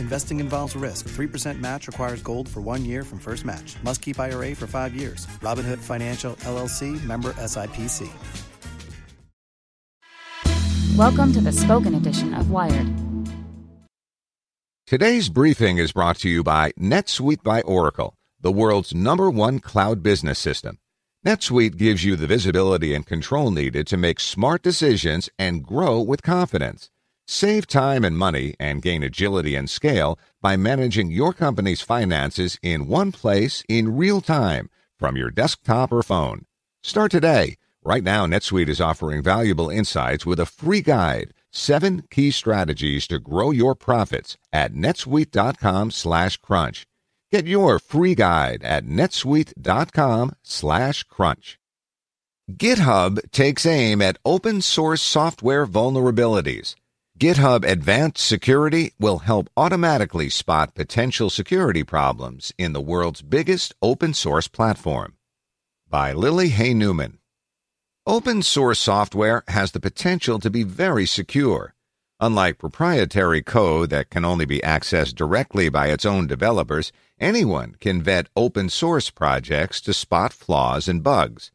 Investing involves risk. 3% match requires gold for one year from first match. Must keep IRA for five years. Robinhood Financial LLC member SIPC. Welcome to the spoken edition of Wired. Today's briefing is brought to you by NetSuite by Oracle, the world's number one cloud business system. NetSuite gives you the visibility and control needed to make smart decisions and grow with confidence. Save time and money and gain agility and scale by managing your company's finances in one place in real time from your desktop or phone. Start today. Right now, NetSuite is offering valuable insights with a free guide, seven key strategies to grow your profits at netsuite.com slash crunch. Get your free guide at netsuite.com slash crunch. GitHub takes aim at open source software vulnerabilities. GitHub Advanced Security will help automatically spot potential security problems in the world's biggest open source platform. By Lily Hay Newman. Open source software has the potential to be very secure. Unlike proprietary code that can only be accessed directly by its own developers, anyone can vet open source projects to spot flaws and bugs.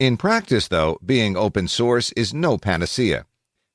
In practice, though, being open source is no panacea.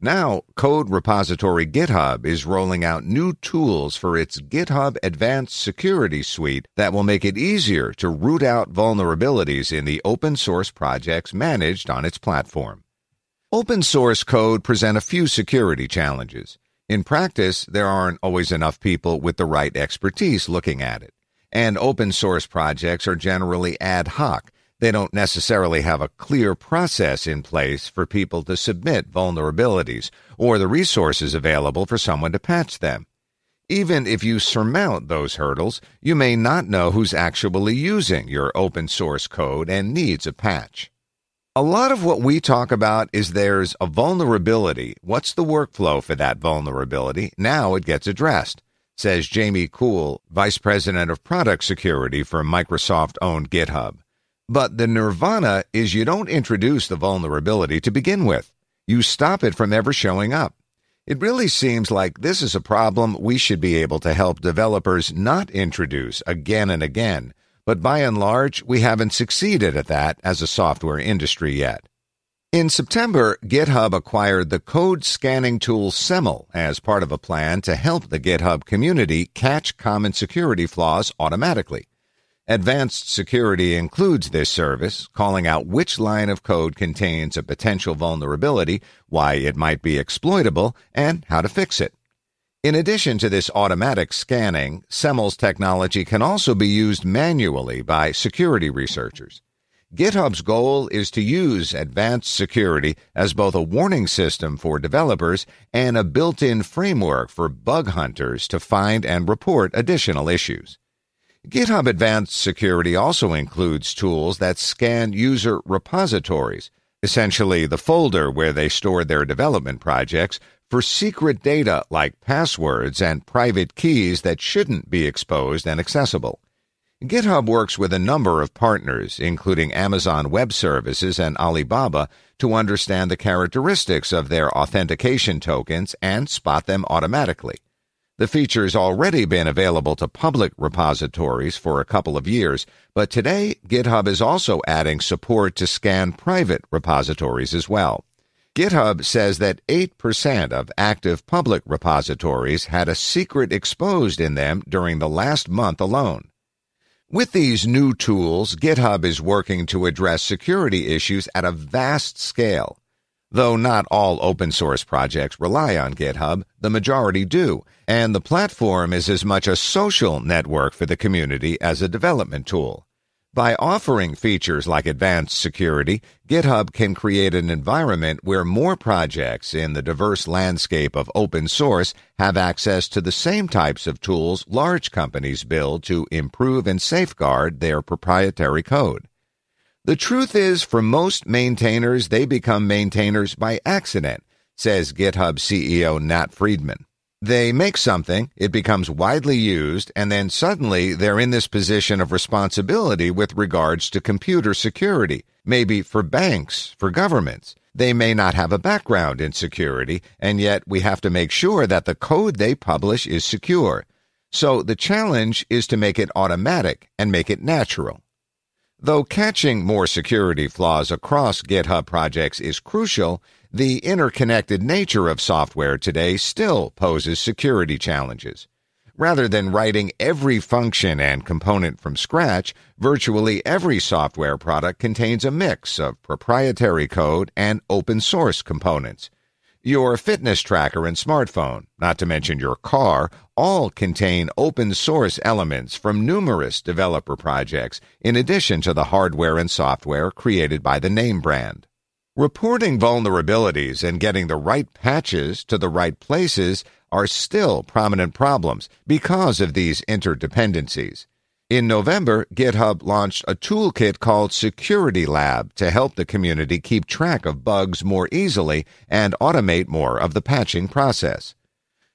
Now, code repository GitHub is rolling out new tools for its GitHub Advanced Security Suite that will make it easier to root out vulnerabilities in the open source projects managed on its platform. Open source code present a few security challenges. In practice, there aren't always enough people with the right expertise looking at it. And open source projects are generally ad hoc they don't necessarily have a clear process in place for people to submit vulnerabilities or the resources available for someone to patch them. Even if you surmount those hurdles, you may not know who's actually using your open source code and needs a patch. A lot of what we talk about is there's a vulnerability. What's the workflow for that vulnerability? Now it gets addressed, says Jamie Cool, Vice President of Product Security for Microsoft owned GitHub. But the nirvana is you don't introduce the vulnerability to begin with. You stop it from ever showing up. It really seems like this is a problem we should be able to help developers not introduce again and again, but by and large, we haven't succeeded at that as a software industry yet. In September, GitHub acquired the code scanning tool Semmle as part of a plan to help the GitHub community catch common security flaws automatically. Advanced security includes this service, calling out which line of code contains a potential vulnerability, why it might be exploitable, and how to fix it. In addition to this automatic scanning, Semmle's technology can also be used manually by security researchers. GitHub's goal is to use advanced security as both a warning system for developers and a built in framework for bug hunters to find and report additional issues. GitHub Advanced Security also includes tools that scan user repositories, essentially the folder where they store their development projects, for secret data like passwords and private keys that shouldn't be exposed and accessible. GitHub works with a number of partners, including Amazon Web Services and Alibaba, to understand the characteristics of their authentication tokens and spot them automatically. The feature's already been available to public repositories for a couple of years, but today GitHub is also adding support to scan private repositories as well. GitHub says that 8% of active public repositories had a secret exposed in them during the last month alone. With these new tools, GitHub is working to address security issues at a vast scale. Though not all open source projects rely on GitHub, the majority do, and the platform is as much a social network for the community as a development tool. By offering features like advanced security, GitHub can create an environment where more projects in the diverse landscape of open source have access to the same types of tools large companies build to improve and safeguard their proprietary code. The truth is, for most maintainers, they become maintainers by accident, says GitHub CEO Nat Friedman. They make something, it becomes widely used, and then suddenly they're in this position of responsibility with regards to computer security, maybe for banks, for governments. They may not have a background in security, and yet we have to make sure that the code they publish is secure. So the challenge is to make it automatic and make it natural. Though catching more security flaws across GitHub projects is crucial, the interconnected nature of software today still poses security challenges. Rather than writing every function and component from scratch, virtually every software product contains a mix of proprietary code and open source components. Your fitness tracker and smartphone, not to mention your car, all contain open source elements from numerous developer projects, in addition to the hardware and software created by the name brand. Reporting vulnerabilities and getting the right patches to the right places are still prominent problems because of these interdependencies. In November, GitHub launched a toolkit called Security Lab to help the community keep track of bugs more easily and automate more of the patching process.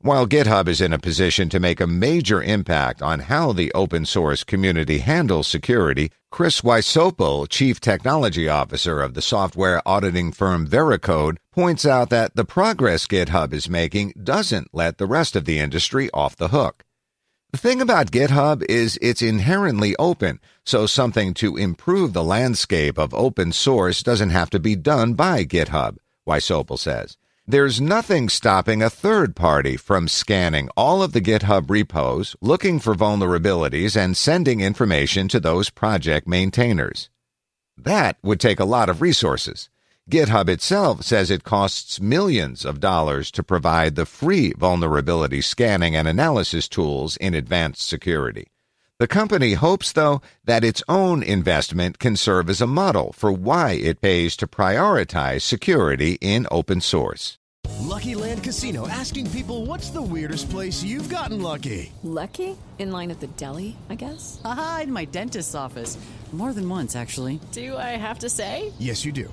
While GitHub is in a position to make a major impact on how the open source community handles security, Chris Wysopal, Chief Technology Officer of the software auditing firm Veracode, points out that the progress GitHub is making doesn't let the rest of the industry off the hook. The thing about GitHub is it's inherently open, so something to improve the landscape of open source doesn't have to be done by GitHub, Wysopal says. There's nothing stopping a third party from scanning all of the GitHub repos, looking for vulnerabilities, and sending information to those project maintainers. That would take a lot of resources. GitHub itself says it costs millions of dollars to provide the free vulnerability scanning and analysis tools in advanced security. The company hopes, though, that its own investment can serve as a model for why it pays to prioritize security in open source. Lucky Land Casino asking people what's the weirdest place you've gotten lucky? Lucky? In line at the deli, I guess? Aha, in my dentist's office. More than once, actually. Do I have to say? Yes, you do.